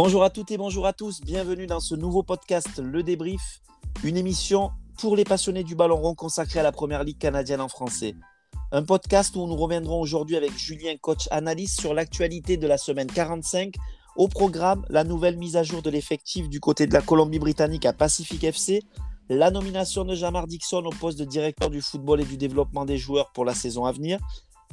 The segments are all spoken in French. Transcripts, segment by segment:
Bonjour à toutes et bonjour à tous, bienvenue dans ce nouveau podcast Le Débrief, une émission pour les passionnés du ballon rond consacrée à la Première Ligue canadienne en français. Un podcast où nous reviendrons aujourd'hui avec Julien Coach Analyse sur l'actualité de la semaine 45. Au programme, la nouvelle mise à jour de l'effectif du côté de la Colombie-Britannique à Pacific FC, la nomination de Jamar Dixon au poste de directeur du football et du développement des joueurs pour la saison à venir,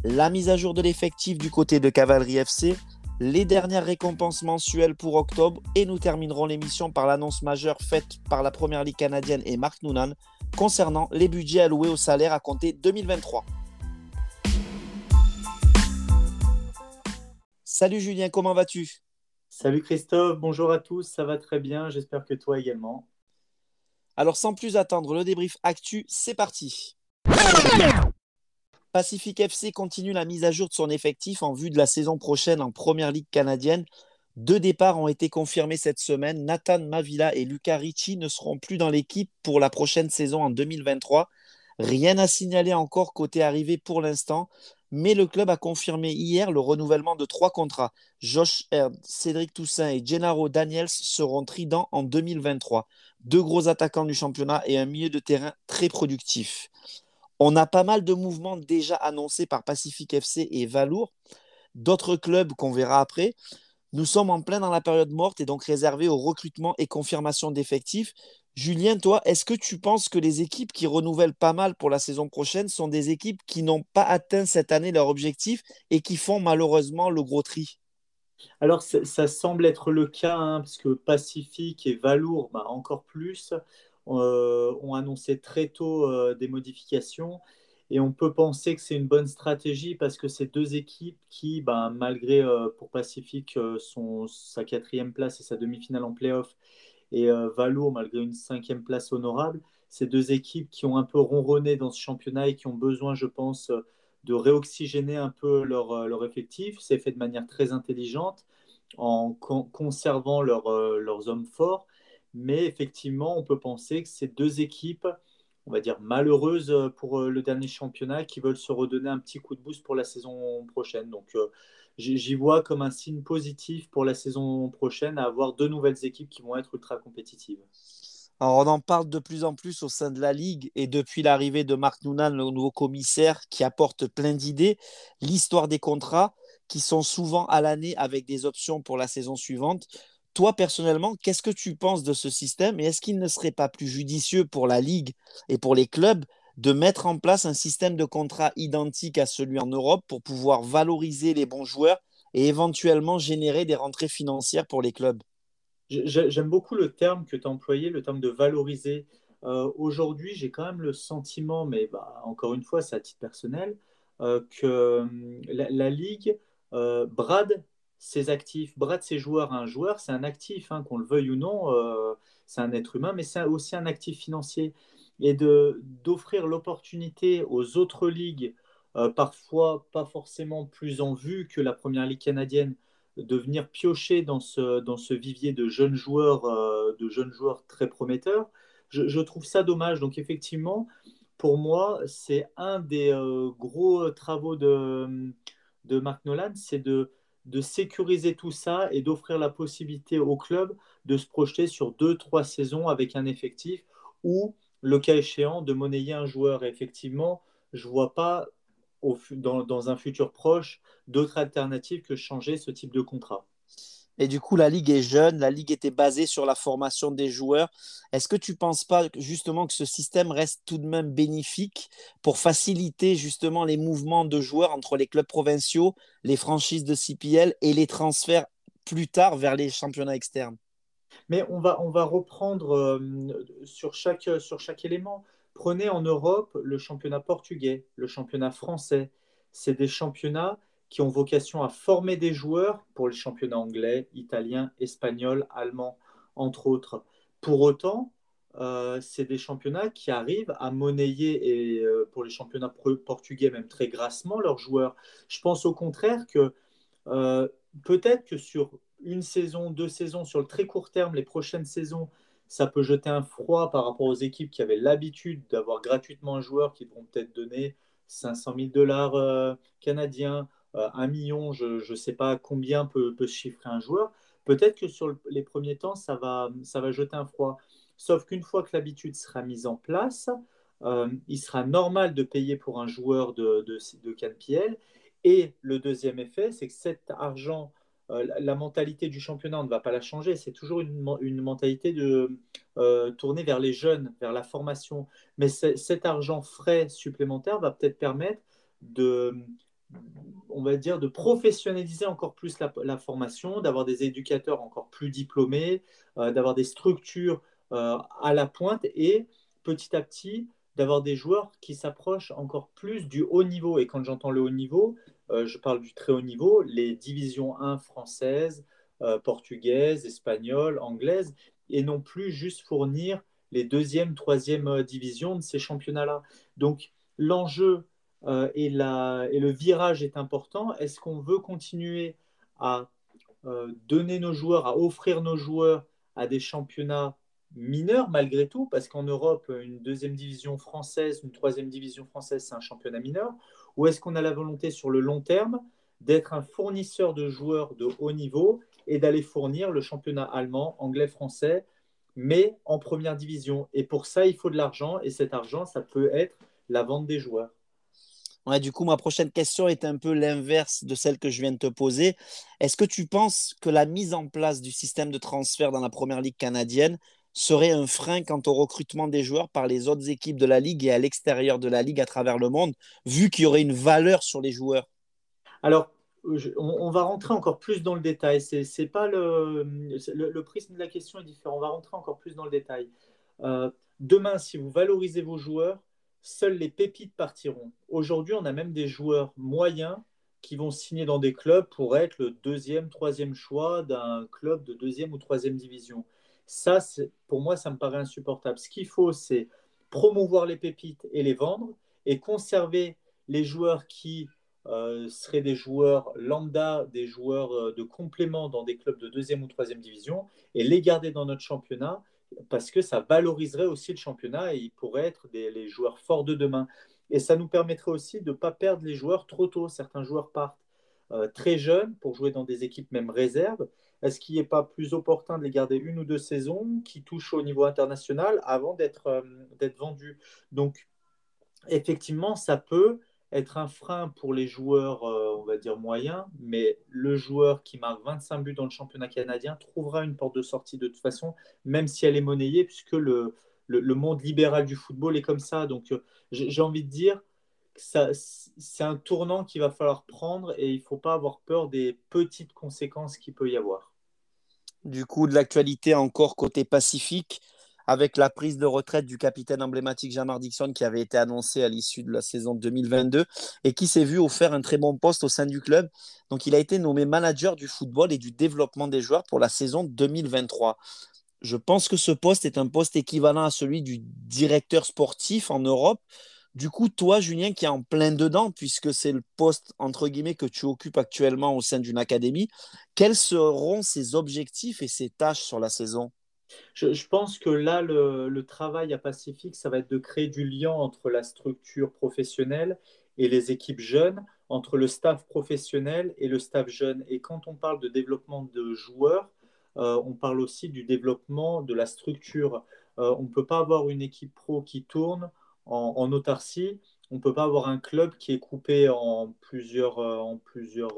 la mise à jour de l'effectif du côté de Cavalerie FC, les dernières récompenses mensuelles pour octobre et nous terminerons l'émission par l'annonce majeure faite par la Première Ligue canadienne et Mark Noonan concernant les budgets alloués au salaire à compter 2023. Salut Julien, comment vas-tu? Salut Christophe, bonjour à tous, ça va très bien, j'espère que toi également. Alors sans plus attendre, le débrief actu, c'est parti. Pacific FC continue la mise à jour de son effectif en vue de la saison prochaine en Première Ligue canadienne. Deux départs ont été confirmés cette semaine. Nathan Mavila et Luca Ricci ne seront plus dans l'équipe pour la prochaine saison en 2023. Rien à signaler encore côté arrivée pour l'instant, mais le club a confirmé hier le renouvellement de trois contrats. Josh Cédric Toussaint et Gennaro Daniels seront tridents en 2023. Deux gros attaquants du championnat et un milieu de terrain très productif. On a pas mal de mouvements déjà annoncés par Pacific FC et Valour, d'autres clubs qu'on verra après. Nous sommes en plein dans la période morte et donc réservés au recrutement et confirmation d'effectifs. Julien, toi, est-ce que tu penses que les équipes qui renouvellent pas mal pour la saison prochaine sont des équipes qui n'ont pas atteint cette année leur objectif et qui font malheureusement le gros tri? Alors, ça, semble être le cas, hein, parce que Pacific et Valour, bah, encore plus. Euh, ont annoncé très tôt euh, des modifications. Et on peut penser que c'est une bonne stratégie parce que ces deux équipes qui, ben, malgré euh, pour Pacific son, sa quatrième place et sa demi-finale en playoff, et Valour malgré une cinquième place honorable, ces deux équipes qui ont un peu ronronné dans ce championnat et qui ont besoin, je pense, de réoxygéner un peu leur effectif. C'est fait de manière très intelligente en conservant leurs hommes forts mais effectivement, on peut penser que ces deux équipes, on va dire malheureuses euh, pour euh, le dernier championnat, qui veulent se redonner un petit coup de boost pour la saison prochaine. Donc, euh, j'y vois comme un signe positif pour la saison prochaine à avoir deux nouvelles équipes qui vont être ultra compétitives. Alors, on en parle de plus en plus au sein de la Ligue et depuis l'arrivée de Marc Nounan, le nouveau commissaire qui apporte plein d'idées, l'histoire des contrats qui sont souvent à l'année avec des options pour la saison suivante toi, personnellement, qu'est-ce que tu penses de ce système et est-ce qu'il ne serait pas plus judicieux pour la Ligue et pour les clubs de mettre en place un système de contrat identique à celui en Europe pour pouvoir valoriser les bons joueurs et éventuellement générer des rentrées financières pour les clubs? J'aime beaucoup le terme que tu as employé, le terme de valoriser. Euh, aujourd'hui, j'ai quand même le sentiment, mais bah, encore une fois, c'est à titre personnel, euh, que hum, la, Ligue euh, brade ses actifs, brade ses joueurs à un joueur, c'est un actif, hein, qu'on le veuille ou non, euh, c'est un être humain, mais c'est aussi un actif financier. Et d'offrir l'opportunité aux autres ligues, euh, parfois pas forcément plus en vue que la Première Ligue canadienne, de venir piocher dans ce, dans ce vivier de jeunes joueurs, euh, de jeunes joueurs très prometteurs, je, trouve ça dommage. Donc effectivement, pour moi, c'est un des gros travaux de, de Marc Nolan, c'est de de sécuriser tout ça et d'offrir la possibilité au club de se projeter sur deux, trois saisons avec un effectif ou, le cas échéant, de monnayer un joueur. effectivement, je ne vois pas dans, dans, un futur proche d'autres alternatives que changer ce type de contrat. Et du coup, la Ligue est jeune, la Ligue était basée sur la formation des joueurs. Est-ce que tu ne penses pas justement que ce système reste tout de même bénéfique pour faciliter justement les mouvements de joueurs entre les clubs provinciaux, les franchises de CPL et les transferts plus tard vers les championnats externes? Mais on va, on va reprendre euh, sur, chaque, sur chaque élément. Prenez en Europe le championnat portugais, le championnat français. C'est des championnats qui ont vocation à former des joueurs pour les championnats anglais, italien, espagnol, allemand, entre autres. Pour autant, euh, c'est des championnats qui arrivent à monnayer, et euh, pour les championnats portugais même très grassement, leurs joueurs. Je pense au contraire que euh, peut-être que sur une saison, deux saisons, sur le très court terme, les prochaines saisons, ça peut jeter un froid par rapport aux équipes qui avaient l'habitude d'avoir gratuitement un joueur qui vont peut-être donner 500 000 dollars canadiens, euh, un million, je ne sais pas combien peut, peut chiffrer un joueur. peut-être que sur les premiers temps, ça va, ça va jeter un froid. Sauf qu'une fois que l'habitude sera mise en place, euh, il sera normal de payer pour un joueur de, de, de Et le deuxième effet, c'est que cet argent, euh, la mentalité du championnat, on ne va pas la changer. C'est toujours une, une, mentalité de euh, tourner vers les jeunes, vers la formation. Mais cet argent frais supplémentaire va peut-être permettre de, on va dire, de professionnaliser encore plus la, formation, d'avoir des éducateurs encore plus diplômés, d'avoir des structures à la pointe et petit à petit d'avoir des joueurs qui s'approchent encore plus du haut niveau. Et quand j'entends le haut niveau, euh, je parle du très haut niveau, les divisions 1 françaises, euh, portugaises, espagnoles, anglaises, et non plus juste fournir les deuxième, troisième euh, divisions de ces championnats-là. Donc l'enjeu et, et, le virage est important. Est-ce qu'on veut continuer à donner nos joueurs, à offrir nos joueurs à des championnats mineur malgré tout, parce qu'en Europe, une deuxième division française, une troisième division française, c'est un championnat mineur Ou est-ce qu'on a la volonté sur le long terme d'être un fournisseur de joueurs de haut niveau et d'aller fournir le championnat allemand, anglais, français, mais en première division? Et pour ça, il faut de l'argent, et cet argent, ça peut être la vente des joueurs. Du coup, ma prochaine question est un peu l'inverse de celle que je viens de te poser. Est-ce que tu penses que la mise en place du système de transfert dans la première ligue canadienne serait un frein quant au recrutement des joueurs par les autres équipes de la Ligue et à l'extérieur de la Ligue à travers le monde, vu qu'il y aurait une valeur sur les joueurs? Alors, on, va rentrer encore plus dans le détail. C'est, pas le, le, prisme de la question est différent. On va rentrer encore plus dans le détail. Euh, demain, si vous valorisez vos joueurs, seuls les pépites partiront. Aujourd'hui, on a même des joueurs moyens qui vont signer dans des clubs pour être le deuxième, troisième choix d'un club de deuxième ou troisième division. Ça, pour moi, ça me paraît insupportable. Ce qu'il faut, c'est promouvoir les pépites et les vendre et conserver les joueurs qui euh, seraient des joueurs lambda, des joueurs euh, de complément dans des clubs de deuxième ou troisième division et les garder dans notre championnat parce que ça valoriserait aussi le championnat et ils pourraient être les joueurs forts de demain. Et ça nous permettrait aussi de ne pas perdre les joueurs trop tôt. Certains joueurs partent euh, très jeunes pour jouer dans des équipes même réserves est-ce qu'il n'est pas plus opportun de les garder une ou deux saisons qui touchent au niveau international avant d'être euh, d'être vendus Donc, effectivement, ça peut être un frein pour les joueurs, euh, on va dire, moyens, mais le joueur qui marque 25 buts dans le championnat canadien trouvera une porte de sortie de toute façon, même si elle est monnayée, puisque le, le, monde libéral du football est comme ça. Donc, euh, j'ai envie de dire, c'est un tournant qu'il va falloir prendre et il ne faut pas avoir peur des petites conséquences qu'il peut y avoir. Du coup, de l'actualité encore côté Pacifique, avec la prise de retraite du capitaine emblématique Jamar Dixon qui avait été annoncé à l'issue de la saison 2022 et qui s'est vu offrir un très bon poste au sein du club. Donc, il a été nommé manager du football et du développement des joueurs pour la saison 2023. Je pense que ce poste est un poste équivalent à celui du directeur sportif en Europe. Du coup, toi, Julien, qui est en plein dedans, puisque c'est le poste, entre guillemets, que tu occupes actuellement au sein d'une académie, quels seront ses objectifs et ses tâches sur la saison? Je, pense que là, le, travail à Pacifique, ça va être de créer du lien entre la structure professionnelle et les équipes jeunes, entre le staff professionnel et le staff jeune. Et quand on parle de développement de joueurs, euh, on parle aussi du développement de la structure. Euh, on ne peut pas avoir une équipe pro qui tourne en, autarcie, on ne peut pas avoir un club qui est coupé en plusieurs, euh, en plusieurs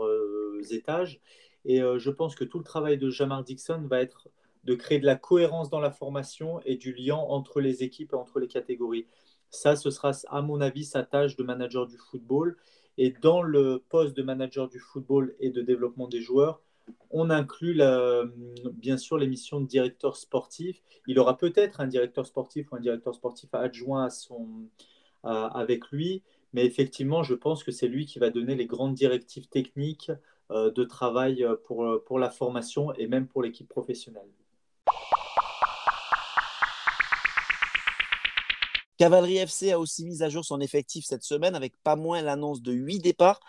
étages. Et je pense que tout le travail de Jamar Dixon va être de créer de la cohérence dans la formation et du lien entre les équipes et entre les catégories. Ça, ce sera, à mon avis, sa tâche de manager du football. Et dans le poste de manager du football et de développement des joueurs, on inclut bien sûr les missions de directeur sportif. Il aura peut-être un directeur sportif ou un directeur sportif adjoint avec lui, mais effectivement, je pense que c'est lui qui va donner les grandes directives techniques euh, de travail pour, pour la formation et même pour l'équipe professionnelle. Cavalerie FC a aussi mis à jour son effectif cette semaine avec pas moins l'annonce de 8 départs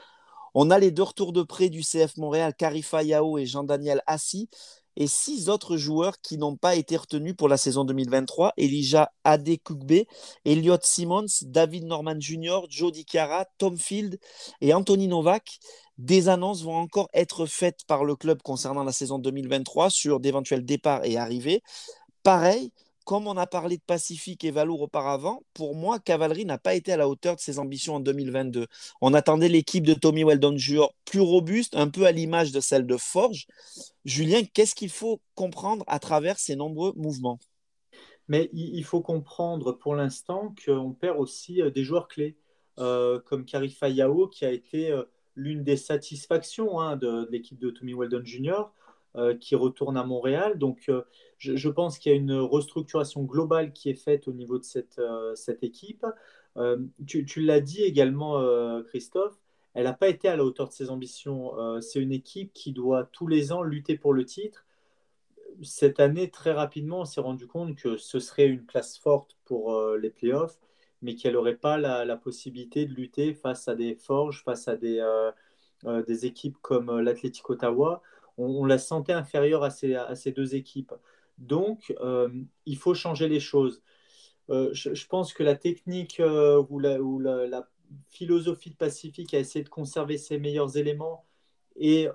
on a les deux retours de près du CF Montréal, Karifa Yao et Jean-Daniel Assi. et six autres joueurs qui n'ont pas été retenus pour la saison 2023. Elijah Adekugbe, Elliot Simmons, David Norman Jr., Jody Chiara, Tom Field et Anthony Novak. Des annonces vont encore être faites par le club concernant la saison 2023 sur d'éventuels départs et arrivées. Pareil, comme on a parlé de Pacifique et Valour auparavant, pour moi, Cavalerie n'a pas été à la hauteur de ses ambitions en 2022. On attendait l'équipe de Tommy Weldon Jr. plus robuste, un peu à l'image de celle de Forge. Julien, qu'est-ce qu'il faut comprendre à travers ces nombreux mouvements? Mais il faut comprendre pour l'instant qu'on perd aussi euh, des joueurs clés, euh, comme Karifa Yao, qui a été euh, l'une des satisfactions hein, de, de l'équipe de Tommy Weldon Jr. Euh, qui retourne à Montréal. Donc, euh, je, pense qu'il y a une restructuration globale qui est faite au niveau de cette, euh, cette équipe. tu, l'as dit également, Christophe, elle n'a pas été à la hauteur de ses ambitions. C'est une équipe qui doit tous les ans lutter pour le titre. Cette année, très rapidement, on s'est rendu compte que ce serait une place forte pour les playoffs, mais qu'elle n'aurait pas la, la, possibilité de lutter face à des Forges, face à des, des équipes comme l'Athletic Ottawa on, la sentait inférieure à ces, à deux équipes. Donc, euh, il faut changer les choses. Euh, je, pense que la technique euh, ou, la, philosophie de Pacifique a essayé de conserver ses meilleurs éléments et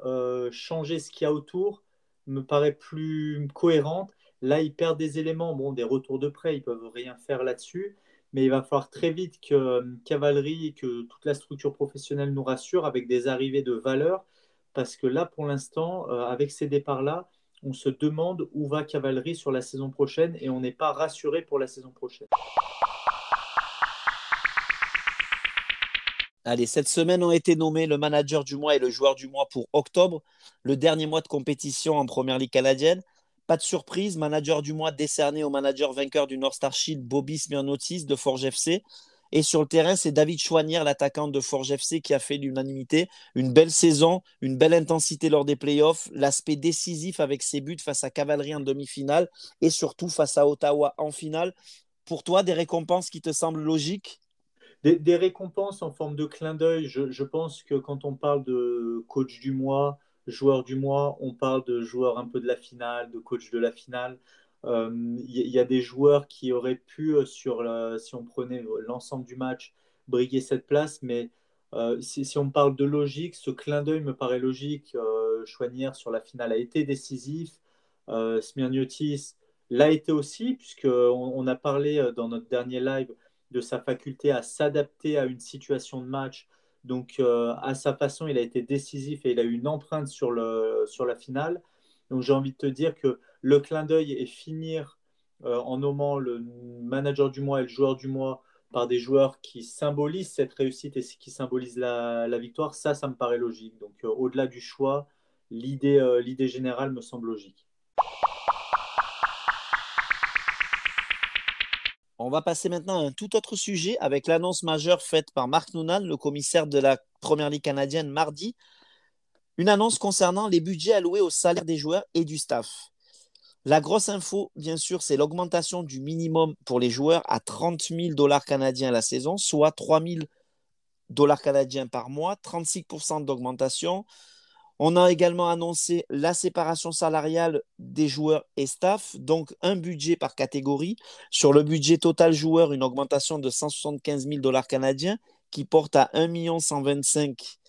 changer ce qu'il y a autour me paraît plus cohérente. Là, ils perdent des éléments, bon, des retours de prêt, ils peuvent rien faire là-dessus, mais il va falloir très vite que Cavalerie et que toute la structure professionnelle nous rassure avec des arrivées de valeur parce que là, pour l'instant, euh, avec ces départs-là, on se demande où va Cavalerie sur la saison prochaine et on n'est pas rassuré pour la saison prochaine. Allez, cette semaine ont été nommés le manager du mois et le joueur du mois pour octobre, le dernier mois de compétition en Première Ligue canadienne. Pas de surprise, manager du mois décerné au manager vainqueur du North Star Shield, Bobby Smirnotis de Forge FC. Et sur le terrain, c'est David Chouanière, l'attaquant de Forge FC, qui a fait l'unanimité. Une belle saison, une belle intensité lors des playoffs, l'aspect décisif avec ses buts face à Cavalerie en demi-finale et surtout face à Ottawa en finale. Pour toi, des récompenses qui te semblent logiques? Des, récompenses en forme de clin d'œil. Je, je, pense que quand on parle de coach du mois, joueur du mois, on parle de joueur un peu de la finale, de coach de la finale. Il euh, y, a des joueurs qui auraient pu, euh, sur si on prenait l'ensemble du match, briguer cette place, mais euh, si, on parle de logique, ce clin d'œil me paraît logique. Euh, Chouanière sur la finale a été décisif. Euh, l'a été aussi, puisqu'on on a parlé dans notre dernier live de sa faculté à s'adapter à une situation de match. Donc, à sa façon, il a été décisif et il a eu une empreinte sur, le, sur la finale. Donc, j'ai envie de te dire que le clin d'œil et finir euh, en nommant le manager du mois et le joueur du mois par des joueurs qui symbolisent cette réussite et qui symbolisent la, victoire, ça, ça me paraît logique. Donc euh, au-delà du choix, l'idée euh, l'idée générale me semble logique. On va passer maintenant à un tout autre sujet avec l'annonce majeure faite par Marc Noonan, le commissaire de la Première Ligue canadienne, mardi. Une annonce concernant les budgets alloués au salaire des joueurs et du staff. La grosse info, bien sûr, c'est l'augmentation du minimum pour les joueurs à 30 000 dollars canadiens la saison, soit 3 000 dollars canadiens par mois, 36% d'augmentation. On a également annoncé la séparation salariale des joueurs et staff, donc un budget par catégorie. Sur le budget total joueur, une augmentation de 175 000 dollars canadiens qui porte à 1 125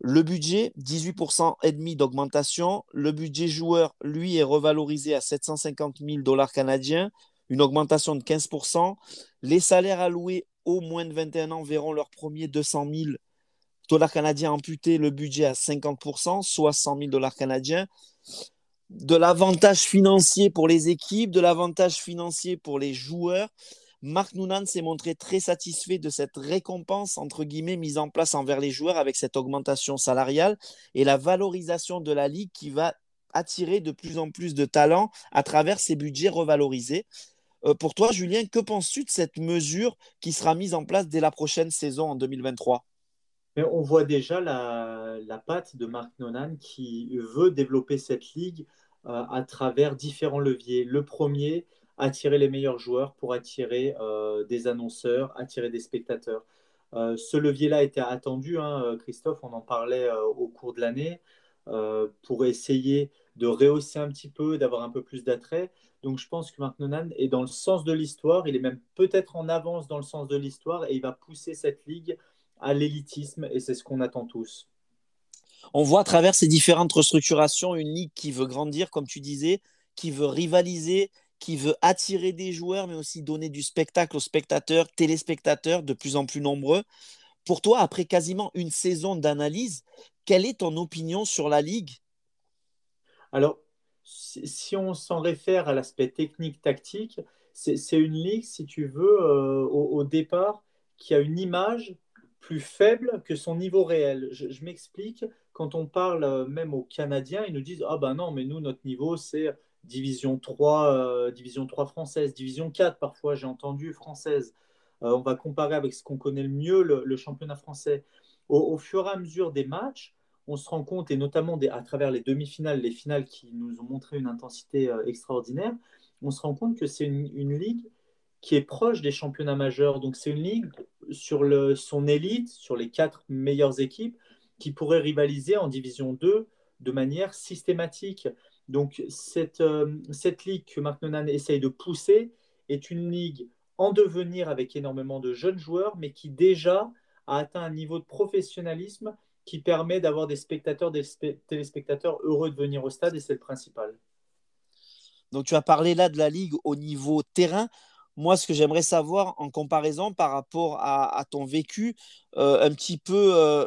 le budget, 18% et demi d'augmentation. Le budget joueur, lui, est revalorisé à 750 000 dollars canadiens, une augmentation de 15%. Les salaires alloués aux moins de 21 ans verront leur premier 200 000 dollars canadiens amputés, le budget à 50%, soit 100 000 dollars canadiens. De l'avantage financier pour les équipes, de l'avantage financier pour les joueurs. Marc Noonan s'est montré très satisfait de cette récompense, entre guillemets, mise en place envers les joueurs avec cette augmentation salariale et la valorisation de la Ligue qui va attirer de plus en plus de talents à travers ces budgets revalorisés. Euh, pour toi, Julien, que penses-tu de cette mesure qui sera mise en place dès la prochaine saison en 2023 on voit déjà la, patte de Marc Nonan qui veut développer cette ligue euh, à travers différents leviers. Le premier, attirer les meilleurs joueurs pour attirer euh, des annonceurs, attirer des spectateurs. Euh, ce levier-là était attendu, hein, Christophe, on en parlait euh, au cours de l'année, pour essayer de rehausser un petit peu, d'avoir un peu plus d'attrait. Donc je pense que Mark Nonan est dans le sens de l'histoire, il est même peut-être en avance dans le sens de l'histoire et il va pousser cette ligue à l'élitisme et c'est ce qu'on attend tous. On voit à travers ces différentes restructurations une ligue qui veut grandir, comme tu disais, qui veut rivaliser, qui veut attirer des joueurs, mais aussi donner du spectacle aux spectateurs, téléspectateurs de plus en plus nombreux. Pour toi, après quasiment une saison d'analyse, quelle est ton opinion sur la ligue? Alors, si on s'en réfère à l'aspect technique-tactique, c'est une ligue, si tu veux, euh, au, départ, qui a une image plus faible que son niveau réel. Je, m'explique, quand on parle euh, même aux Canadiens, ils nous disent Ah ben non, mais nous, notre niveau, c'est division 3, euh, division 3 française, division 4 parfois, j'ai entendu française. on va comparer avec ce qu'on connaît le mieux, le, championnat français. au, fur et à mesure des matchs, on se rend compte, et notamment à travers les demi-finales, les finales qui nous ont montré une intensité euh, extraordinaire, on se rend compte que c'est une, ligue qui est proche des championnats majeurs. Donc c'est une ligue sur son élite, sur les quatre meilleures équipes, qui pourrait rivaliser en Division 2 de manière systématique. Donc cette, euh, cette ligue que Marc Nonan essaye de pousser est une ligue en devenir avec énormément de jeunes joueurs, mais qui déjà a atteint un niveau de professionnalisme qui permet d'avoir des spectateurs, des téléspectateurs heureux de venir au stade et c'est le principal. Donc tu as parlé là de la Ligue au niveau terrain. Moi, ce que j'aimerais savoir en comparaison par rapport à, ton vécu, euh, un petit peu euh,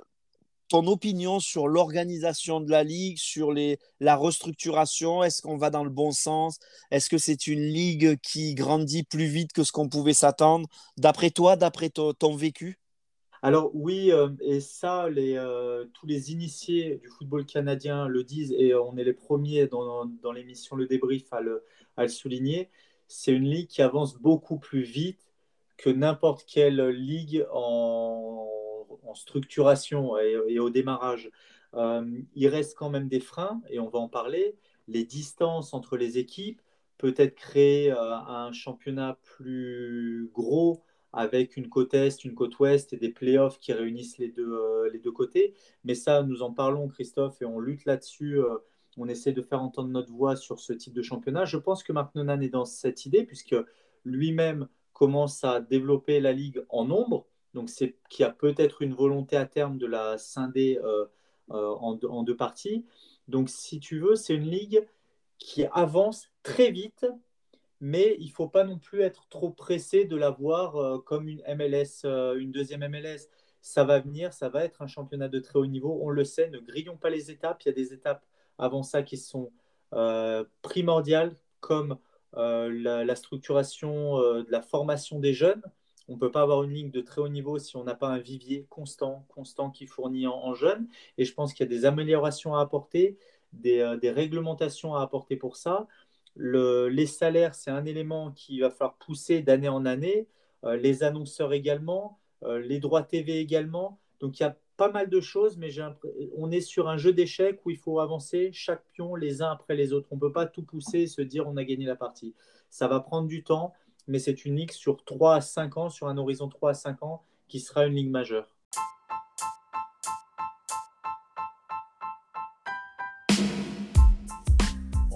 ton opinion sur l'organisation de la Ligue, sur les, la restructuration? Est-ce qu'on va dans le bon sens? Est-ce que c'est une Ligue qui grandit plus vite que ce qu'on pouvait s'attendre D'après toi, d'après ton vécu? Alors oui, euh, et ça, euh, tous les initiés du football canadien le disent, et on est les premiers dans, l'émission Le Débrief à le, souligner, c'est une ligue qui avance beaucoup plus vite que n'importe quelle ligue en, structuration et, au démarrage. Euh, il reste quand même des freins, et on va en parler. Les distances entre les équipes, peut-être créer un championnat plus gros avec une côte Est, une côte Ouest et des playoffs qui réunissent les deux, euh, les deux côtés. Mais ça, nous en parlons, Christophe, et on lutte là-dessus. Euh, on essaie de faire entendre notre voix sur ce type de championnat. Je pense que Marc Nonan est dans cette idée, puisque lui-même commence à développer la Ligue en nombre. Donc, c'est qui a peut-être une volonté à terme de la scinder euh, en, en, deux parties. Donc, si tu veux, c'est une ligue qui avance très vite mais il ne faut pas non plus être trop pressé de la voir euh, comme une MLS, euh, une deuxième MLS. Ça va venir, ça va être un championnat de très haut niveau, on le sait, ne grillons pas les étapes, il y a des étapes avant ça qui sont euh, primordiales, comme la, structuration la formation des jeunes. On ne peut pas avoir une ligne de très haut niveau si on n'a pas un vivier constant, constant qui fournit en, jeunes. Et je pense qu'il y a des améliorations à apporter, des, des réglementations à apporter pour ça les salaires, c'est un élément qui va falloir pousser d'année en année. Euh, les annonceurs également, euh, les droits TV également. Donc il y a pas mal de choses, mais on est sur un jeu d'échecs où il faut avancer chaque pion les uns après les autres. On ne peut pas tout pousser et se dire on a gagné la partie. Ça va prendre du temps, mais c'est une ligue sur 3 à 5 ans, sur un horizon 3 à 5 ans, qui sera une ligue majeure.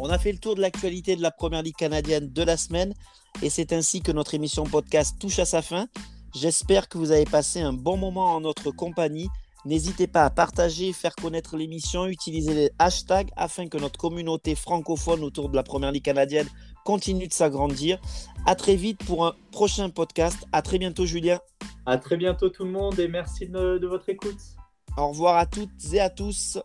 On a fait le tour de l'actualité de la Première Ligue canadienne de la semaine et c'est ainsi que notre émission podcast touche à sa fin. J'espère que vous avez passé un bon moment en notre compagnie. N'hésitez pas à partager, faire connaître l'émission, utiliser les hashtags afin que notre communauté francophone autour de la Première Ligue canadienne continue de s'agrandir. À très vite pour un prochain podcast. À très bientôt Julien. À très bientôt tout le monde et merci de, de votre écoute. Au revoir à toutes et à tous.